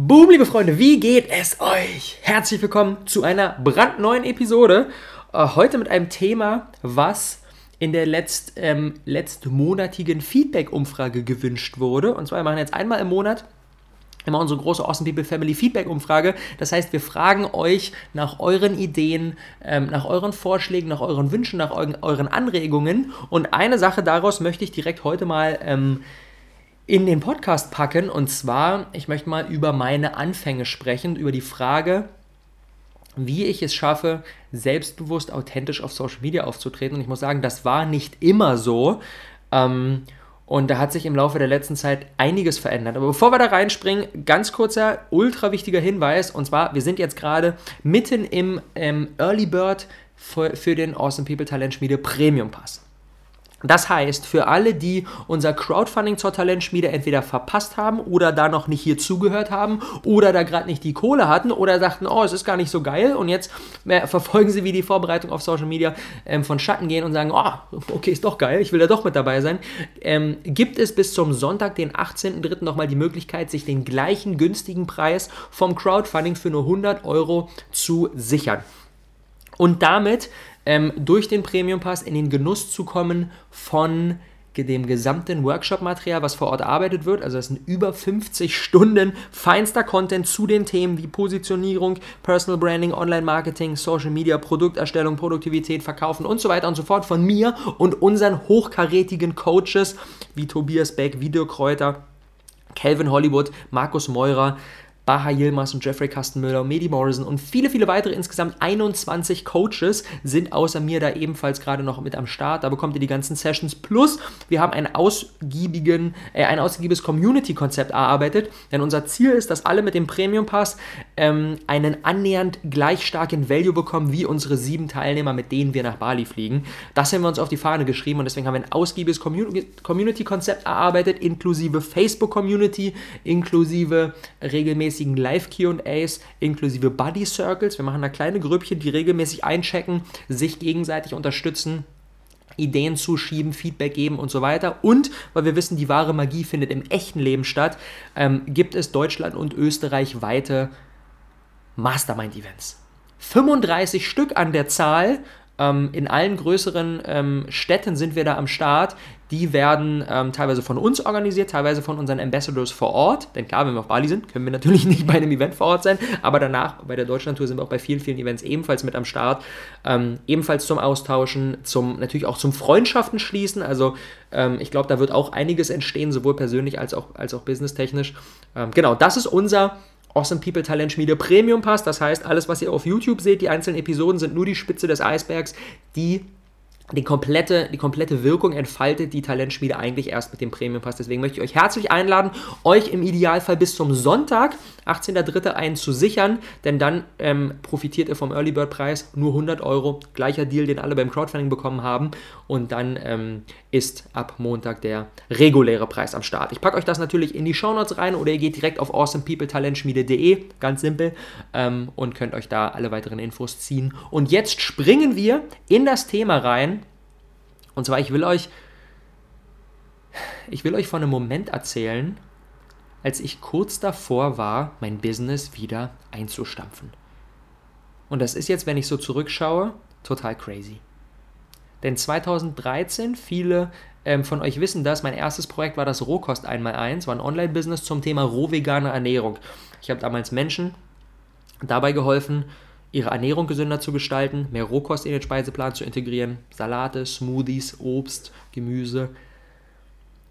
Boom, liebe Freunde, wie geht es euch? Herzlich willkommen zu einer brandneuen Episode. Äh, heute mit einem Thema, was in der letzt, ähm, letztmonatigen Feedback-Umfrage gewünscht wurde. Und zwar, wir machen jetzt einmal im Monat immer unsere große Awesome People Family Feedback Umfrage. Das heißt, wir fragen euch nach euren Ideen, ähm, nach euren Vorschlägen, nach euren Wünschen, nach euren, euren, Anregungen. Und eine Sache daraus möchte ich direkt heute mal ähm, in den Podcast packen. Und zwar, ich möchte mal über meine Anfänge sprechen, über die Frage, wie ich es schaffe, selbstbewusst, authentisch auf Social Media aufzutreten. Und ich muss sagen, das war nicht immer so. Ähm, und da hat sich im Laufe der letzten Zeit einiges verändert. Aber bevor wir da reinspringen, ganz kurzer, ultra wichtiger Hinweis. Und zwar, wir sind jetzt gerade mitten im ähm, Early Bird für, für den Awesome People Talent Schmiede Premium Pass. Das heißt, für alle, die unser Crowdfunding zur Talentschmiede entweder verpasst haben oder da noch nicht hier zugehört haben oder da gerade nicht die Kohle hatten oder sagten, oh, es ist gar nicht so geil und jetzt äh, verfolgen sie, wie die Vorbereitung auf Social Media ähm, von Schatten gehen und sagen, oh, okay, ist doch geil, ich will da doch mit dabei sein, ähm, gibt es bis zum Sonntag, den 18.03. nochmal die Möglichkeit, sich den gleichen günstigen Preis vom Crowdfunding für nur 100 Euro zu sichern. Und damit ähm, durch den Premium Pass in den Genuss zu kommen von dem gesamten Workshop-Material, was vor Ort arbeitet wird. Also das sind über 50 Stunden feinster Content zu den Themen wie Positionierung, Personal Branding, Online-Marketing, Social Media, Produkterstellung, Produktivität, Verkaufen und so weiter und so fort von mir und unseren hochkarätigen Coaches wie Tobias Beck, Video Kräuter, Calvin Hollywood, Markus Meurer, Baha Yilmaz und Jeffrey Kastenmüller, Medi Morrison und viele, viele weitere, insgesamt 21 Coaches sind außer mir da ebenfalls gerade noch mit am Start. Da bekommt ihr die ganzen Sessions. Plus, wir haben ein, ausgiebigen, äh, ein ausgiebiges Community-Konzept erarbeitet, denn unser Ziel ist, dass alle mit dem Premium Pass ähm, einen annähernd gleich starken Value bekommen wie unsere sieben Teilnehmer, mit denen wir nach Bali fliegen. Das haben wir uns auf die Fahne geschrieben und deswegen haben wir ein ausgiebiges Community-Konzept erarbeitet, inklusive Facebook-Community, inklusive regelmäßig regelmäßigen Live-QAs inklusive Buddy Circles. Wir machen da kleine Grüppchen, die regelmäßig einchecken, sich gegenseitig unterstützen. Ideen zuschieben, Feedback geben und so weiter. Und weil wir wissen, die wahre Magie findet im echten Leben statt, ähm, gibt es Deutschland und Österreich weite Mastermind-Events. 35 Stück an der Zahl ähm, in allen größeren ähm, Städten sind wir da am Start. Die werden ähm, teilweise von uns organisiert, teilweise von unseren Ambassadors vor Ort. Denn klar, wenn wir auf Bali sind, können wir natürlich nicht bei einem Event vor Ort sein. Aber danach, bei der Deutschlandtour, sind wir auch bei vielen, vielen Events ebenfalls mit am Start. Ähm, ebenfalls zum Austauschen, zum, natürlich auch zum Freundschaften schließen. Also ähm, ich glaube, da wird auch einiges entstehen, sowohl persönlich als auch, als auch businesstechnisch. Ähm, genau, das ist unser Awesome People Talent Schmiede Premium Pass. Das heißt, alles, was ihr auf YouTube seht, die einzelnen Episoden sind nur die Spitze des Eisbergs, die die komplette, die komplette Wirkung entfaltet die Talentschmiede eigentlich erst mit dem Premium Pass. Deswegen möchte ich euch herzlich einladen, euch im Idealfall bis zum Sonntag, 18.03. einen zu sichern, denn dann ähm, profitiert ihr vom Early Bird Preis nur 100 Euro, gleicher Deal, den alle beim Crowdfunding bekommen haben und dann ähm, ist ab Montag der reguläre Preis am Start. Ich packe euch das natürlich in die Shownotes rein oder ihr geht direkt auf awesomepeopletalentschmiede.de, ganz simpel, ähm, und könnt euch da alle weiteren Infos ziehen. Und jetzt springen wir in das Thema rein, und zwar, ich will euch, ich will euch von einem Moment erzählen, als ich kurz davor war, mein Business wieder einzustampfen. Und das ist jetzt, wenn ich so zurückschaue, total crazy. Denn 2013, viele ähm, von euch wissen das, mein erstes Projekt war das Rohkost 1x1, war ein Online-Business zum Thema rohvegane Ernährung. Ich habe damals Menschen dabei geholfen, ihre Ernährung gesünder zu gestalten, mehr Rohkost in den Speiseplan zu integrieren, Salate, Smoothies, Obst, Gemüse.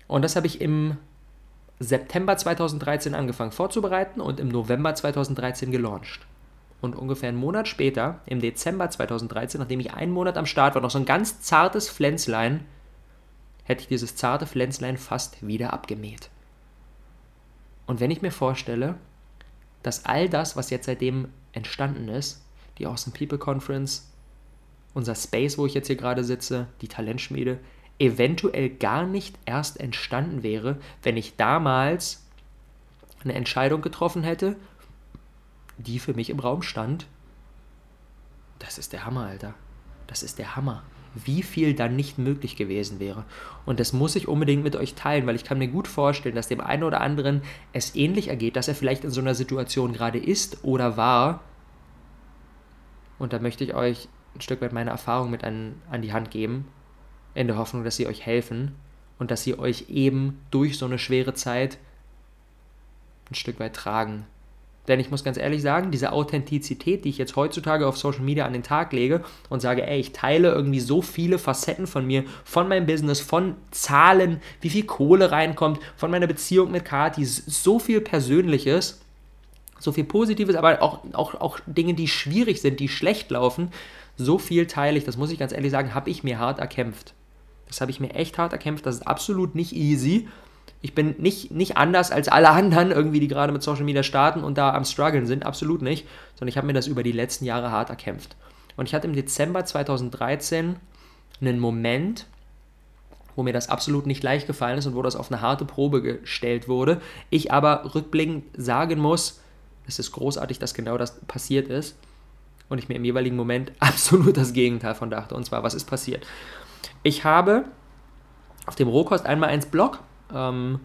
Und das habe ich im September 2013 angefangen vorzubereiten und im November 2013 gelauncht. Und ungefähr einen Monat später, im Dezember 2013, nachdem ich einen Monat am Start war, noch so ein ganz zartes Pflänzlein, hätte ich dieses zarte Pflänzlein fast wieder abgemäht. Und wenn ich mir vorstelle, dass all das, was jetzt seitdem entstanden ist, die Awesome People Conference, unser Space, wo ich jetzt hier gerade sitze, die Talentschmiede, eventuell gar nicht erst entstanden wäre, wenn ich damals eine Entscheidung getroffen hätte, die für mich im Raum stand. Das ist der Hammer, Alter. Das ist der Hammer. wie viel dann nicht möglich gewesen wäre. Und das muss ich unbedingt mit euch teilen, weil ich kann mir gut vorstellen, dass dem einen oder anderen es ähnlich ergeht, dass er vielleicht in so einer Situation gerade ist oder war. Und da möchte ich euch ein Stück weit meine Erfahrung mit an, an die Hand geben, in der Hoffnung, dass sie euch helfen und dass sie euch eben durch so eine schwere Zeit ein Stück weit tragen. Denn ich muss ganz ehrlich sagen, diese Authentizität, die ich jetzt heutzutage auf Social Media an den Tag lege und sage, ey, ich teile irgendwie so viele Facetten von mir, von meinem Business, von Zahlen, wie viel Kohle reinkommt, von meiner Beziehung mit Kati, so viel Persönliches, so viel Positives, aber auch, auch, auch Dinge, die schwierig sind, die schlecht laufen, so viel teile ich, das muss ich ganz ehrlich sagen, habe ich mir hart erkämpft. Das habe ich mir echt hart erkämpft, das ist absolut nicht easy ich bin nicht, nicht anders als alle anderen irgendwie, die gerade mit Social Media starten und da am struggeln sind, absolut nicht, sondern ich habe mir das über die letzten Jahre hart erkämpft. Und ich hatte im Dezember 2013 einen Moment, wo mir das absolut nicht leicht gefallen ist und wo das auf eine harte Probe gestellt wurde. Ich aber rückblickend sagen muss, es ist großartig, dass genau das passiert ist. Und ich mir im jeweiligen Moment absolut das Gegenteil von dachte. Und zwar, was ist passiert? Ich habe auf dem Rohkost einmal eins Blog ähm,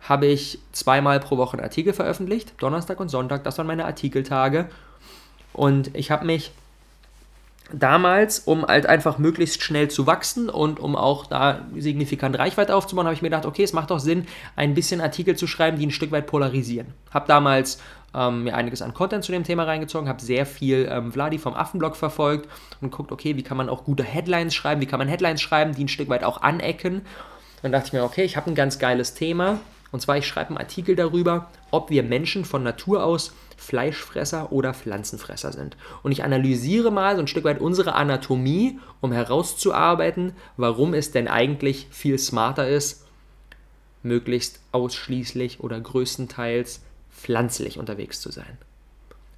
habe ich zweimal pro Woche einen Artikel veröffentlicht, Donnerstag und Sonntag, das waren meine Artikeltage. Und ich habe mich damals, um halt einfach möglichst schnell zu wachsen und um auch da signifikant Reichweite aufzubauen, habe ich mir gedacht, okay, es macht doch Sinn, ein bisschen Artikel zu schreiben, die ein Stück weit polarisieren. Habe damals ähm, mir einiges an Content zu dem Thema reingezogen, habe sehr viel ähm, Vladi vom Affenblog verfolgt und guckt, okay, wie kann man auch gute Headlines schreiben, wie kann man Headlines schreiben, die ein Stück weit auch anecken dann dachte ich mir, okay, ich habe ein ganz geiles Thema. Und zwar, ich schreibe einen Artikel darüber, ob wir Menschen von Natur aus Fleischfresser oder Pflanzenfresser sind. Und ich analysiere mal so ein Stück weit unsere Anatomie, um herauszuarbeiten, warum es denn eigentlich viel smarter ist, möglichst ausschließlich oder größtenteils pflanzlich unterwegs zu sein.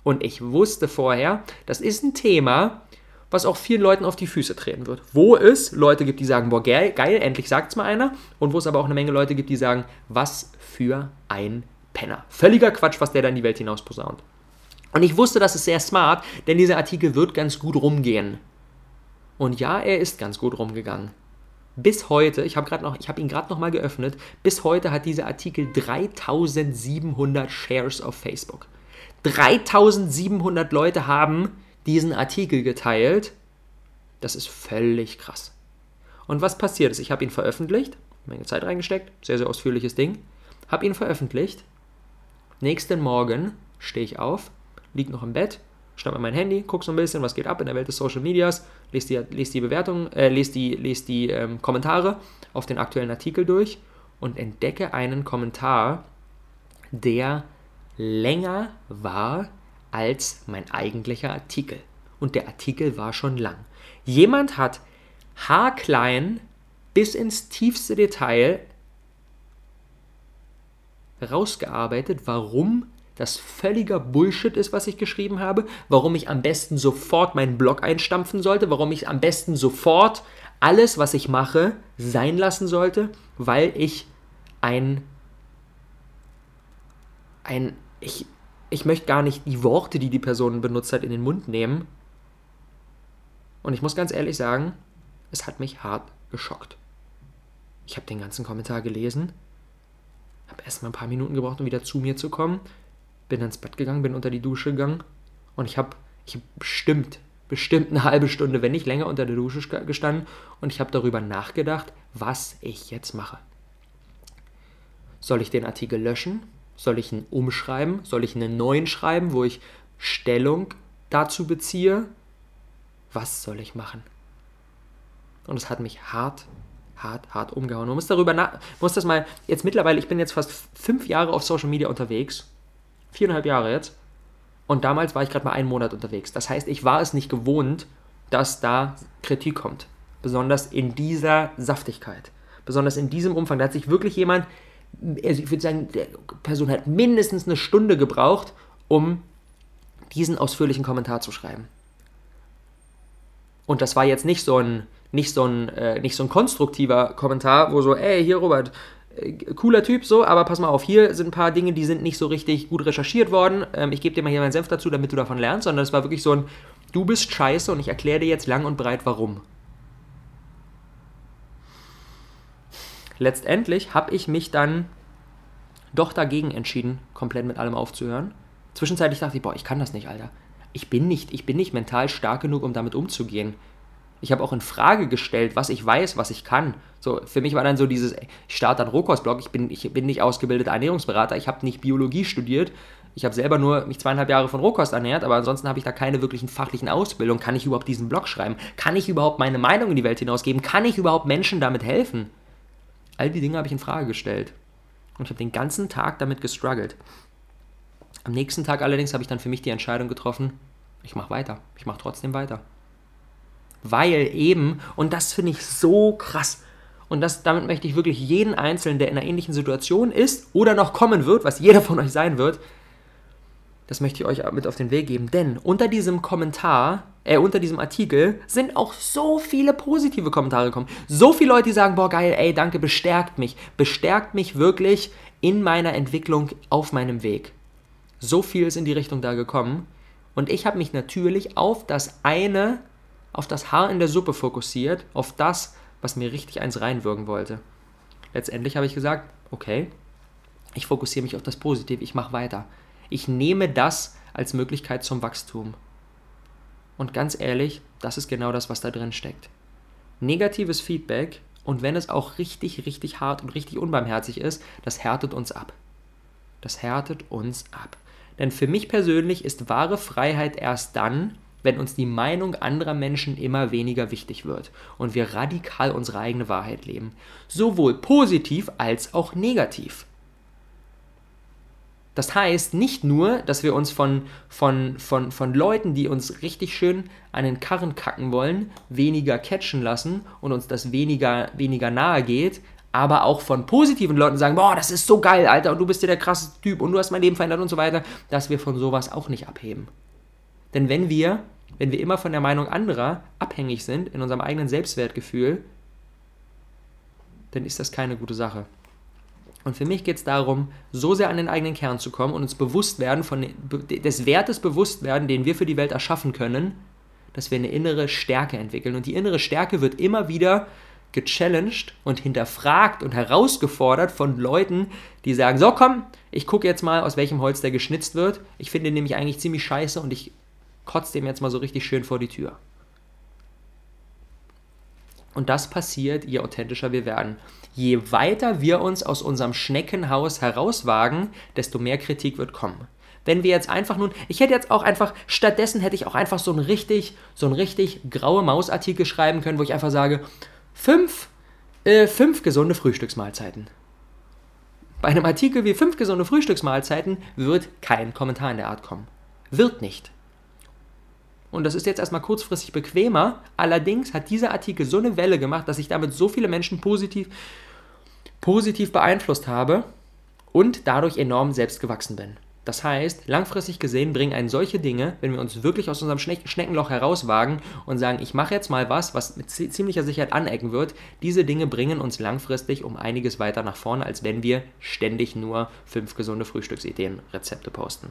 Und ich wusste vorher, das ist ein Thema, was auch vielen Leuten auf die Füße treten wird. Wo es Leute gibt, die sagen, boah, geil, geil endlich es mal einer. Und wo es aber auch eine Menge Leute gibt, die sagen, was für ein Penner. Völliger Quatsch, was der da in die Welt hinaus posaunt. Und ich wusste, das ist sehr smart, denn dieser Artikel wird ganz gut rumgehen. Und ja, er ist ganz gut rumgegangen. Bis heute, ich habe hab ihn gerade noch mal geöffnet, bis heute hat dieser Artikel 3700 Shares auf Facebook. 3700 Leute haben diesen Artikel geteilt. Das ist völlig krass. Und was passiert ist, ich habe ihn veröffentlicht, Menge Zeit reingesteckt, sehr, sehr ausführliches Ding, habe ihn veröffentlicht. Nächsten Morgen stehe ich auf, liege noch im Bett, schnapp mir mein Handy, gucke so ein bisschen, was geht ab in der Welt des Social Medias, lese die, les die Bewertungen, äh, lese die, les die ähm, Kommentare auf den aktuellen Artikel durch und entdecke einen Kommentar, der länger war als mein eigentlicher Artikel. Und der Artikel war schon lang. Jemand hat haarklein bis ins tiefste Detail herausgearbeitet, warum das völliger Bullshit ist, was ich geschrieben habe, warum ich am besten sofort meinen Blog einstampfen sollte, warum ich am besten sofort alles, was ich mache, sein lassen sollte, weil ich ein ein ich ich möchte gar nicht die Worte, die die Person benutzt hat, in den Mund nehmen. Und ich muss ganz ehrlich sagen, es hat mich hart geschockt. Ich habe den ganzen Kommentar gelesen, habe erstmal ein paar Minuten gebraucht, um wieder zu mir zu kommen, bin ins Bett gegangen, bin unter die Dusche gegangen und ich habe ich hab bestimmt, bestimmt eine halbe Stunde, wenn nicht länger, unter der Dusche gestanden und ich habe darüber nachgedacht, was ich jetzt mache. Soll ich den Artikel löschen? Soll ich einen umschreiben? Soll ich einen neuen schreiben, wo ich Stellung dazu beziehe? Was soll ich machen? Und es hat mich hart, hart, hart umgehauen. Man muss darüber nach, muss das mal, jetzt mittlerweile, ich bin jetzt fast fünf Jahre auf Social Media unterwegs. Viereinhalb Jahre jetzt. Und damals war ich gerade mal einen Monat unterwegs. Das heißt, ich war es nicht gewohnt, dass da Kritik kommt. Besonders in dieser Saftigkeit. Besonders in diesem Umfang. Da hat sich wirklich jemand also ich würde sagen, der Person hat mindestens eine Stunde gebraucht, um diesen ausführlichen Kommentar zu schreiben. Und das war jetzt nicht so ein, nicht so ein, äh, nicht so ein konstruktiver Kommentar, wo so, ey, hier Robert, äh, cooler Typ so, aber pass mal auf, hier sind ein paar Dinge, die sind nicht so richtig gut recherchiert worden. Ähm, ich gebe dir mal hier meinen Senf dazu, damit du davon lernst, sondern es war wirklich so ein, du bist scheiße und ich erkläre dir jetzt lang und breit warum. Letztendlich habe ich mich dann doch dagegen entschieden, komplett mit allem aufzuhören. Zwischenzeitlich dachte ich, boah, ich kann das nicht, Alter. Ich bin nicht, ich bin nicht mental stark genug, um damit umzugehen. Ich habe auch in Frage gestellt, was ich weiß, was ich kann. So, für mich war dann so dieses, ich starte einen Rohkostblog, ich bin, ich bin nicht ausgebildeter Ernährungsberater, ich habe nicht Biologie studiert, ich habe selber nur mich zweieinhalb Jahre von Rohkost ernährt, aber ansonsten habe ich da keine wirklichen fachlichen Ausbildung. Kann ich überhaupt diesen Blog schreiben? Kann ich überhaupt meine Meinung in die Welt hinausgeben? Kann ich überhaupt Menschen damit helfen? All die Dinge habe ich in Frage gestellt. Und ich habe den ganzen Tag damit gestruggelt. Am nächsten Tag allerdings habe ich dann für mich die Entscheidung getroffen, ich mache weiter. Ich mache trotzdem weiter. Weil eben, und das finde ich so krass, und das, damit möchte ich wirklich jeden Einzelnen, der in einer ähnlichen Situation ist oder noch kommen wird, was jeder von euch sein wird, das möchte ich euch mit auf den Weg geben. Denn unter diesem Kommentar, äh, unter diesem Artikel sind auch so viele positive Kommentare gekommen. So viele Leute, die sagen, boah, geil, ey, danke, bestärkt mich. Bestärkt mich wirklich in meiner Entwicklung auf meinem Weg. So viel ist in die Richtung da gekommen. Und ich habe mich natürlich auf das eine, auf das Haar in der Suppe fokussiert, auf das, was mir richtig eins reinwirken wollte. Letztendlich habe ich gesagt, okay, ich fokussiere mich auf das Positive, ich mache weiter. Ich nehme das als Möglichkeit zum Wachstum. Und ganz ehrlich, das ist genau das, was da drin steckt. Negatives Feedback und wenn es auch richtig, richtig hart und richtig unbarmherzig ist, das härtet uns ab. Das härtet uns ab. Denn für mich persönlich ist wahre Freiheit erst dann, wenn uns die Meinung anderer Menschen immer weniger wichtig wird und wir radikal unsere eigene Wahrheit leben. Sowohl positiv als auch negativ. Das heißt nicht nur, dass wir uns von, von, von, von Leuten, die uns richtig schön an den Karren kacken wollen, weniger catchen lassen und uns das weniger, weniger nahe geht, aber auch von positiven Leuten sagen, boah, das ist so geil, Alter, und du bist ja der krasseste Typ und du hast mein Leben verändert und so weiter, dass wir von sowas auch nicht abheben. Denn wenn wir, wenn wir immer von der Meinung anderer abhängig sind in unserem eigenen Selbstwertgefühl, dann ist das keine gute Sache. Und für mich geht es darum, so sehr an den eigenen Kern zu kommen und uns bewusst werden, von des Wertes bewusst werden, den wir für die Welt erschaffen können, dass wir eine innere Stärke entwickeln. Und die innere Stärke wird immer wieder gechallenged und hinterfragt und herausgefordert von Leuten, die sagen, so komm, ich gucke jetzt mal, aus welchem Holz der geschnitzt wird. Ich finde den nämlich eigentlich ziemlich scheiße und ich kotze dem jetzt mal so richtig schön vor die Tür. Und das passiert, je authentischer wir werden. Je weiter wir uns aus unserem Schneckenhaus herauswagen, desto mehr Kritik wird kommen. Wenn wir jetzt einfach nun, ich hätte jetzt auch einfach, stattdessen hätte ich auch einfach so einen richtig, so einen richtig graue Mausartikel schreiben können, wo ich einfach sage, fünf, äh, fünf gesunde Frühstücksmahlzeiten. Bei einem Artikel wie fünf gesunde Frühstücksmahlzeiten wird kein Kommentar in der Art kommen. Wird nicht. Und das ist jetzt erstmal kurzfristig bequemer. Allerdings hat dieser Artikel so eine Welle gemacht, dass ich damit so viele Menschen positiv, positiv beeinflusst habe und dadurch enorm selbst gewachsen bin. Das heißt, langfristig gesehen bringen einen solche Dinge, wenn wir uns wirklich aus unserem Schneckenloch herauswagen und sagen, ich mache jetzt mal was, was mit ziemlicher Sicherheit anecken wird, diese Dinge bringen uns langfristig um einiges weiter nach vorne, als wenn wir ständig nur fünf gesunde Frühstücksideen, Rezepte posten.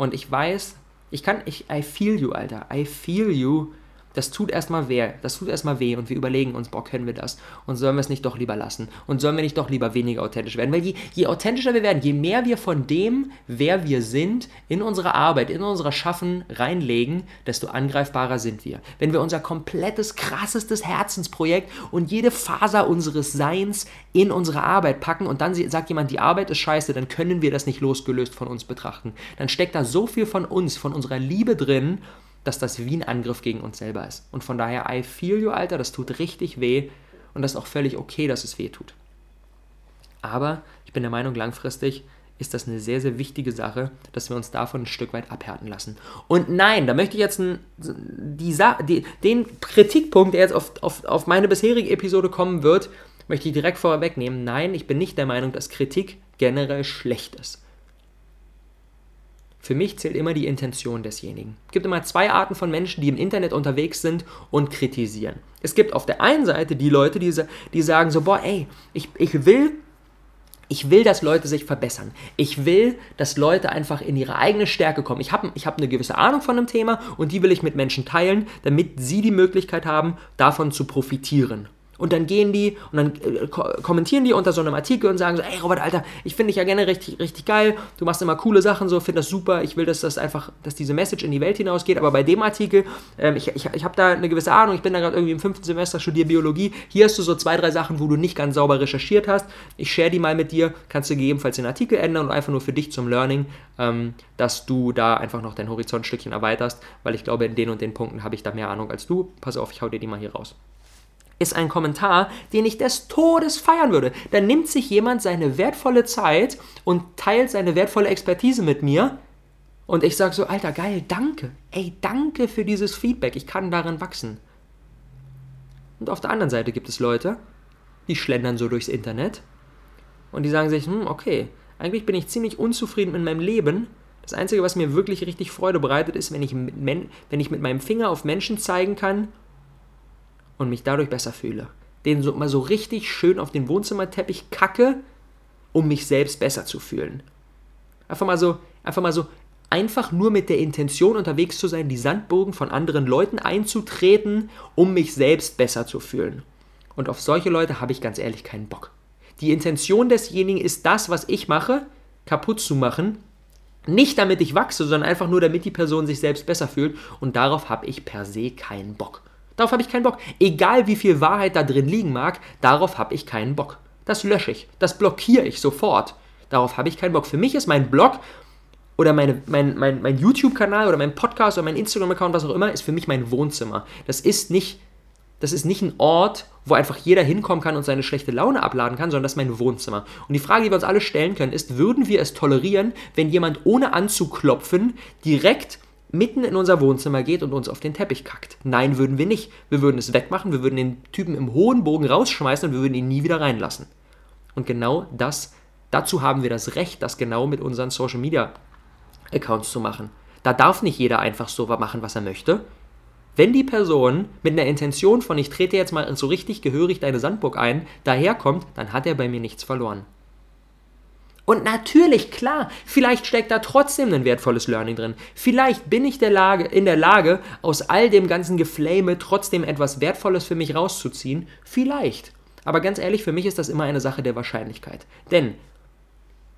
Und ich weiß, ich kann, ich, I feel you, Alter, I feel you, das tut erstmal weh, das tut erstmal weh und wir überlegen uns, boah, können wir das? Und sollen wir es nicht doch lieber lassen? Und sollen wir nicht doch lieber weniger authentisch werden? Weil je, je authentischer wir werden, je mehr wir von dem, wer wir sind, in unsere Arbeit, in unser Schaffen reinlegen, desto angreifbarer sind wir. Wenn wir unser komplettes, krassestes Herzensprojekt und jede Faser unseres Seins in unsere Arbeit packen und dann sagt jemand, die Arbeit ist scheiße, dann können wir das nicht losgelöst von uns betrachten. Dann steckt da so viel von uns, von unserer Liebe drin, dass das wie ein Angriff gegen uns selber ist. Und von daher, I feel you, Alter, das tut richtig weh und das ist auch völlig okay, dass es weh tut. Aber ich bin der Meinung, langfristig ist das eine sehr, sehr wichtige Sache, dass wir uns davon ein Stück weit abhärten lassen. Und nein, da möchte ich jetzt ein, die, die, den Kritikpunkt, der jetzt auf, auf, auf meine bisherige Episode kommen wird, möchte ich direkt vorwegnehmen. Nein, ich bin nicht der Meinung, dass Kritik generell schlecht ist. Für mich zählt immer die Intention desjenigen. Es gibt immer zwei Arten von Menschen, die im Internet unterwegs sind und kritisieren. Es gibt auf der einen Seite die Leute, die, die sagen so, boah, ey, ich, ich will ich will, dass Leute sich verbessern. Ich will, dass Leute einfach in ihre eigene Stärke kommen. Ich habe ich hab eine gewisse Ahnung von einem Thema und die will ich mit Menschen teilen, damit sie die Möglichkeit haben, davon zu profitieren. Und dann gehen die und dann äh, kommentieren die unter so einem Artikel und sagen so, ey Robert, Alter, ich finde dich ja gerne richtig, richtig geil, du machst immer coole Sachen, so, finde das super, ich will, dass das einfach, dass diese Message in die Welt hinausgeht, aber bei dem Artikel, ähm, ich, ich, ich habe da eine gewisse Ahnung, ich bin da gerade irgendwie im fünften Semester, studiere Biologie, hier hast du so zwei, drei Sachen, wo du nicht ganz sauber recherchiert hast, ich share die mal mit dir, kannst du gegebenenfalls den Artikel ändern und einfach nur für dich zum Learning, ähm, dass du da einfach noch dein Horizontstückchen erweiterst, weil ich glaube, in den und den Punkten habe ich da mehr Ahnung als du. Pass auf, ich hau dir die mal hier raus ist ein Kommentar, den ich des Todes feiern würde. Da nimmt sich jemand seine wertvolle Zeit und teilt seine wertvolle Expertise mit mir. Und ich sage so, Alter, geil, danke. Ey, danke für dieses Feedback. Ich kann darin wachsen. Und auf der anderen Seite gibt es Leute, die schlendern so durchs Internet und die sagen sich, hm, okay, eigentlich bin ich ziemlich unzufrieden mit meinem Leben. Das Einzige, was mir wirklich richtig Freude bereitet, ist, wenn ich, wenn ich mit meinem Finger auf Menschen zeigen kann und mich dadurch besser fühle. Den so, mal so richtig schön auf den Wohnzimmerteppich kacke, um mich selbst besser zu fühlen. Einfach mal so, einfach mal so, einfach nur mit der Intention unterwegs zu sein, die Sandburgen von anderen Leuten einzutreten, um mich selbst besser zu fühlen. Und auf solche Leute habe ich ganz ehrlich keinen Bock. Die Intention desjenigen ist das, was ich mache, kaputt zu machen. Nicht damit ich wachse, sondern einfach nur damit die Person sich selbst besser fühlt. Und darauf habe ich per se keinen Bock. Darauf habe ich keinen Bock. Egal wie viel Wahrheit da drin liegen mag, darauf habe ich keinen Bock. Das lösche ich. Das blockiere ich sofort. Darauf habe ich keinen Bock. Für mich ist mein Blog oder meine, mein, mein, mein YouTube-Kanal oder mein Podcast oder mein Instagram-Account, was auch immer, ist für mich mein Wohnzimmer. Das ist nicht, das ist nicht ein Ort, wo einfach jeder hinkommen kann und seine schlechte Laune abladen kann, sondern das ist mein Wohnzimmer. Und die Frage, die wir uns alle stellen können, ist, würden wir es tolerieren, wenn jemand ohne anzuklopfen direkt mitten in unser Wohnzimmer geht und uns auf den Teppich kackt. Nein, würden wir nicht. Wir würden es wegmachen, wir würden den Typen im hohen Bogen rausschmeißen und wir würden ihn nie wieder reinlassen. Und genau das, dazu haben wir das Recht, das genau mit unseren Social Media Accounts zu machen. Da darf nicht jeder einfach so machen, was er möchte. Wenn die Person mit einer Intention von ich trete jetzt mal so richtig gehörig deine Sandburg ein, daherkommt, dann hat er bei mir nichts verloren. Und natürlich, klar, vielleicht steckt da trotzdem ein wertvolles Learning drin. Vielleicht bin ich der Lage, in der Lage, aus all dem ganzen Geflame trotzdem etwas Wertvolles für mich rauszuziehen. Vielleicht. Aber ganz ehrlich, für mich ist das immer eine Sache der Wahrscheinlichkeit. Denn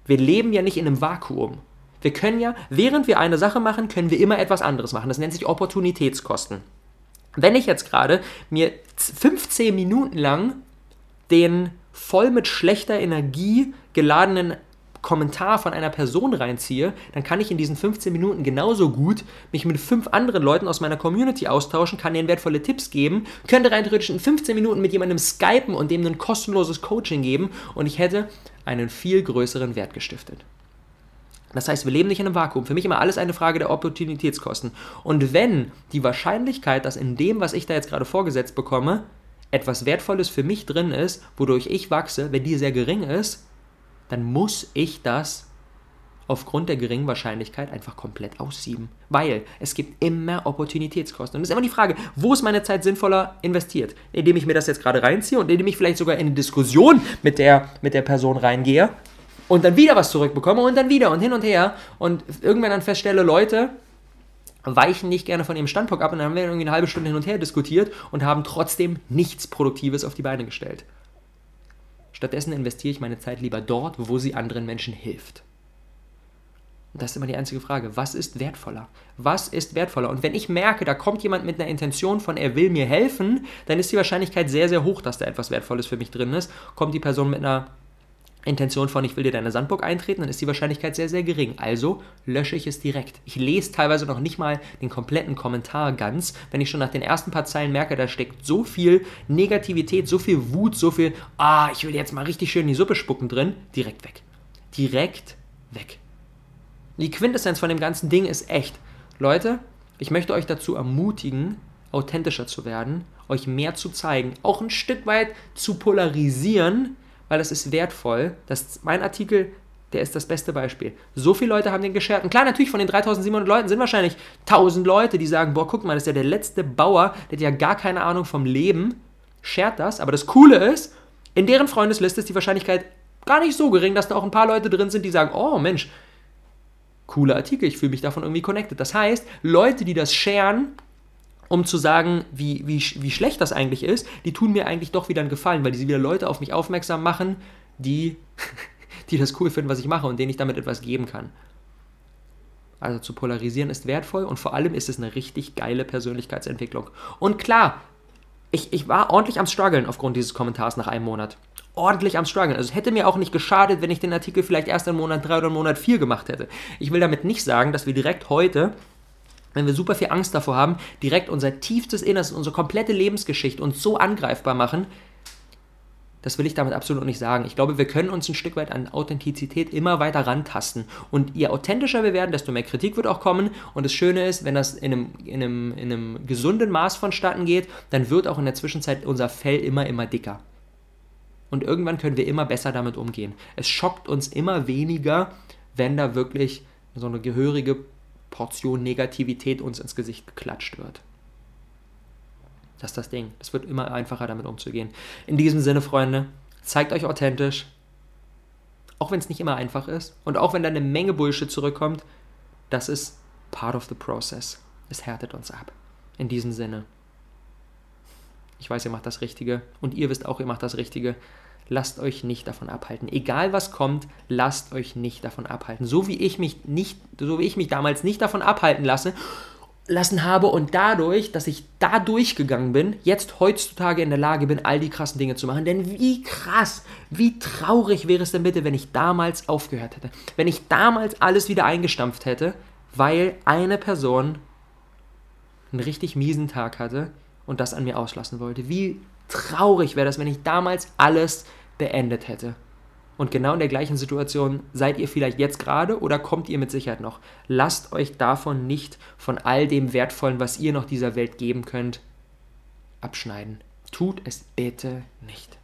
wir leben ja nicht in einem Vakuum. Wir können ja, während wir eine Sache machen, können wir immer etwas anderes machen. Das nennt sich Opportunitätskosten. Wenn ich jetzt gerade mir 15 Minuten lang den voll mit schlechter Energie geladenen Kommentar von einer Person reinziehe, dann kann ich in diesen 15 Minuten genauso gut mich mit fünf anderen Leuten aus meiner Community austauschen, kann denen wertvolle Tipps geben, könnte rein theoretisch in 15 Minuten mit jemandem skypen und dem ein kostenloses Coaching geben und ich hätte einen viel größeren Wert gestiftet. Das heißt, wir leben nicht in einem Vakuum. Für mich immer alles eine Frage der Opportunitätskosten. Und wenn die Wahrscheinlichkeit, dass in dem, was ich da jetzt gerade vorgesetzt bekomme, etwas Wertvolles für mich drin ist, wodurch ich wachse, wenn die sehr gering ist, dann muss ich das aufgrund der geringen Wahrscheinlichkeit einfach komplett aussieben. Weil es gibt immer Opportunitätskosten. Und es ist immer die Frage, wo ist meine Zeit sinnvoller investiert? Indem ich mir das jetzt gerade reinziehe und indem ich vielleicht sogar in eine Diskussion mit der, mit der Person reingehe und dann wieder was zurückbekomme und dann wieder und hin und her und irgendwann dann feststelle, Leute weichen nicht gerne von ihrem Standpunkt ab und dann haben wir irgendwie eine halbe Stunde hin und her diskutiert und haben trotzdem nichts Produktives auf die Beine gestellt. Stattdessen investiere ich meine Zeit lieber dort, wo sie anderen Menschen hilft. Das ist immer die einzige Frage. Was ist wertvoller? Was ist wertvoller? Und wenn ich merke, da kommt jemand mit einer Intention von, er will mir helfen, dann ist die Wahrscheinlichkeit sehr, sehr hoch, dass da etwas Wertvolles für mich drin ist. Kommt die Person mit einer Intention von, ich will dir deine Sandburg eintreten, dann ist die Wahrscheinlichkeit sehr, sehr gering. Also lösche ich es direkt. Ich lese teilweise noch nicht mal den kompletten Kommentar ganz, wenn ich schon nach den ersten paar Zeilen merke, da steckt so viel Negativität, so viel Wut, so viel, ah, ich will jetzt mal richtig schön die Suppe spucken drin, direkt weg. Direkt weg. Die Quintessenz von dem ganzen Ding ist echt. Leute, ich möchte euch dazu ermutigen, authentischer zu werden, euch mehr zu zeigen, auch ein Stück weit zu polarisieren, weil es ist wertvoll. Das, mein Artikel, der ist das beste Beispiel. So viele Leute haben den geshared. Und klar, natürlich, von den 3700 Leuten sind wahrscheinlich 1000 Leute, die sagen, boah, guck mal, das ist ja der letzte Bauer, der hat ja gar keine Ahnung vom Leben, shared das. Aber das Coole ist, in deren Freundesliste ist die Wahrscheinlichkeit gar nicht so gering, dass da auch ein paar Leute drin sind, die sagen, oh Mensch, cooler Artikel, ich fühle mich davon irgendwie connected. Das heißt, Leute, die das sharen, um zu sagen, wie, wie, wie schlecht das eigentlich ist, die tun mir eigentlich doch wieder einen Gefallen, weil die wieder Leute auf mich aufmerksam machen, die, die das cool finden, was ich mache und denen ich damit etwas geben kann. Also zu polarisieren ist wertvoll und vor allem ist es eine richtig geile Persönlichkeitsentwicklung. Und klar, ich, ich war ordentlich am struggeln aufgrund dieses Kommentars nach einem Monat. Ordentlich am struggeln. Also es hätte mir auch nicht geschadet, wenn ich den Artikel vielleicht erst im Monat 3 oder im Monat 4 gemacht hätte. Ich will damit nicht sagen, dass wir direkt heute wenn wir super viel Angst davor haben, direkt unser tiefstes Innerstes, unsere komplette Lebensgeschichte uns so angreifbar machen, das will ich damit absolut nicht sagen. Ich glaube, wir können uns ein Stück weit an Authentizität immer weiter rantasten. Und je authentischer wir werden, desto mehr Kritik wird auch kommen. Und das Schöne ist, wenn das in einem, in einem, in einem gesunden Maß vonstatten geht, dann wird auch in der Zwischenzeit unser Fell immer, immer dicker. Und irgendwann können wir immer besser damit umgehen. Es schockt uns immer weniger, wenn da wirklich so eine gehörige Portion Negativität uns ins Gesicht geklatscht wird. Das ist das Ding. Es wird immer einfacher, damit umzugehen. In diesem Sinne, Freunde, zeigt euch authentisch. Auch wenn es nicht immer einfach ist. Und auch wenn da eine Menge Bullshit zurückkommt, das ist part of the process. Es härtet uns ab. In diesem Sinne. Ich weiß, ihr macht das Richtige. Und ihr wisst auch, ihr macht das Richtige. Lasst euch nicht davon abhalten. Egal was kommt, lasst euch nicht davon abhalten. So wie ich mich nicht, so wie ich mich damals nicht davon abhalten lasse lassen habe und dadurch, dass ich da durchgegangen bin, jetzt heutzutage in der Lage bin, all die krassen Dinge zu machen. Denn wie krass, wie traurig wäre es denn bitte, wenn ich damals aufgehört hätte? Wenn ich damals alles wieder eingestampft hätte, weil eine Person einen richtig miesen Tag hatte und das an mir auslassen wollte. Wie traurig wäre das, wenn ich damals alles beendet hätte. Und genau in der gleichen Situation seid ihr vielleicht jetzt gerade oder kommt ihr mit Sicherheit noch. Lasst euch davon nicht von all dem Wertvollen, was ihr noch dieser Welt geben könnt, abschneiden. Tut es bitte nicht.